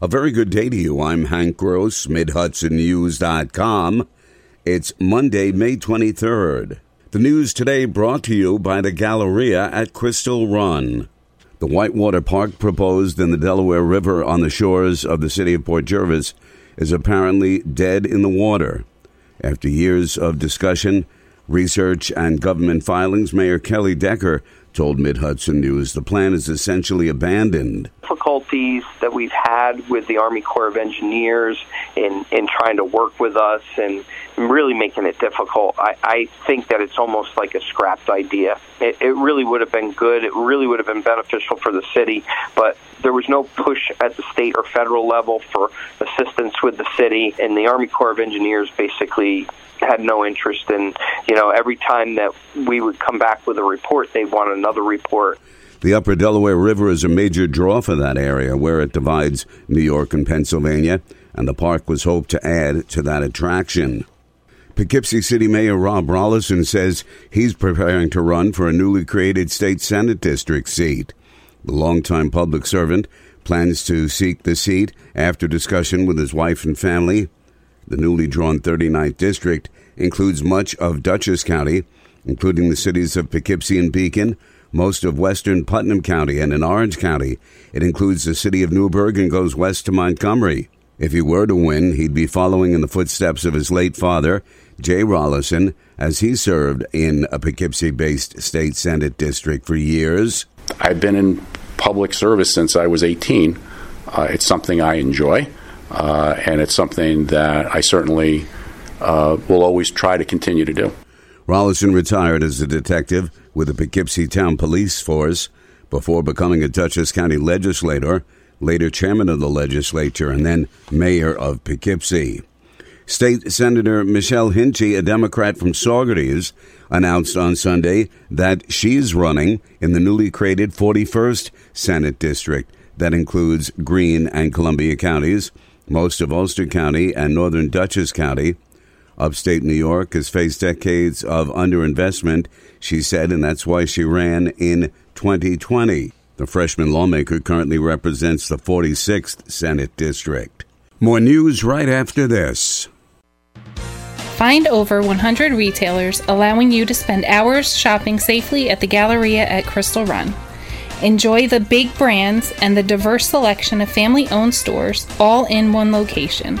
A very good day to you. I'm Hank Gross, MidHudsonNews.com. It's Monday, May 23rd. The news today brought to you by the Galleria at Crystal Run. The Whitewater Park proposed in the Delaware River on the shores of the city of Port Jervis is apparently dead in the water. After years of discussion, research, and government filings, Mayor Kelly Decker told Mid Hudson News the plan is essentially abandoned. Difficulties that we've had with the Army Corps of Engineers in, in trying to work with us and really making it difficult. I, I think that it's almost like a scrapped idea. It, it really would have been good. It really would have been beneficial for the city, but there was no push at the state or federal level for assistance with the city, and the Army Corps of Engineers basically had no interest in, you know, every time that we would come back with a report, they want another report. The Upper Delaware River is a major draw for that area where it divides New York and Pennsylvania, and the park was hoped to add to that attraction. Poughkeepsie City Mayor Rob Rolison says he's preparing to run for a newly created state Senate district seat. The longtime public servant plans to seek the seat after discussion with his wife and family. The newly drawn 39th district includes much of Dutchess County, including the cities of Poughkeepsie and Beacon, most of western Putnam County, and in Orange County. It includes the city of Newburgh and goes west to Montgomery. If he were to win, he'd be following in the footsteps of his late father, Jay Rolison, as he served in a Poughkeepsie based state Senate district for years. I've been in public service since I was 18. Uh, it's something I enjoy. Uh, and it's something that I certainly uh, will always try to continue to do. Rolison retired as a detective with the Poughkeepsie Town Police Force before becoming a Dutchess County legislator, later chairman of the legislature, and then mayor of Poughkeepsie. State Senator Michelle Hinchey, a Democrat from Saugerties, announced on Sunday that she's running in the newly created 41st Senate District that includes Greene and Columbia counties most of Ulster County and northern Dutchess County. Upstate New York has faced decades of underinvestment, she said, and that's why she ran in 2020. The freshman lawmaker currently represents the 46th Senate District. More news right after this. Find over 100 retailers allowing you to spend hours shopping safely at the Galleria at Crystal Run. Enjoy the big brands and the diverse selection of family owned stores all in one location.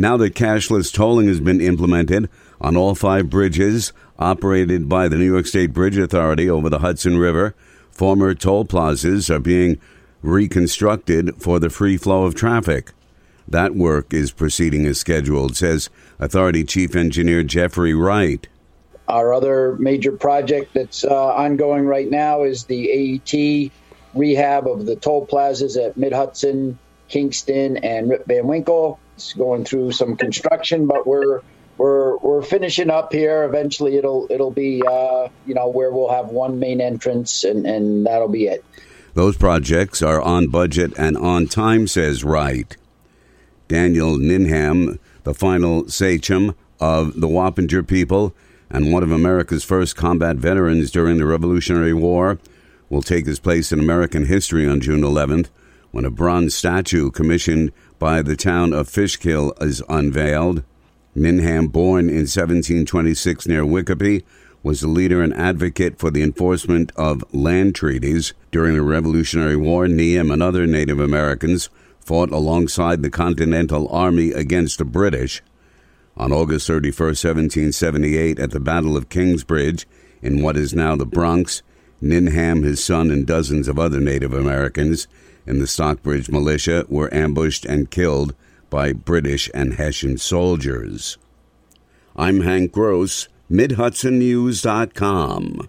Now that cashless tolling has been implemented on all five bridges operated by the New York State Bridge Authority over the Hudson River, former toll plazas are being reconstructed for the free flow of traffic. That work is proceeding as scheduled, says Authority Chief Engineer Jeffrey Wright. Our other major project that's uh, ongoing right now is the AET rehab of the toll plazas at Mid Hudson, Kingston, and Rip Van Winkle. It's going through some construction, but we're we're we're finishing up here. Eventually, it'll it'll be uh, you know where we'll have one main entrance, and and that'll be it. Those projects are on budget and on time, says Wright. Daniel Ninham, the final sachem of the Wappinger people and one of America's first combat veterans during the Revolutionary War, will take his place in American history on June 11th when a bronze statue commissioned by the town of Fishkill is unveiled. Ninham, born in 1726 near Wiccopee, was a leader and advocate for the enforcement of land treaties. During the Revolutionary War, Ninham and other Native Americans fought alongside the Continental Army against the British. On August 31, 1778, at the Battle of Kingsbridge, in what is now the Bronx, Ninham, his son, and dozens of other Native Americans in the Stockbridge militia were ambushed and killed by British and Hessian soldiers. I'm Hank Gross, MidHudsonNews.com.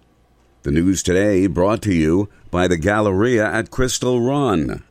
The news today brought to you by the Galleria at Crystal Run.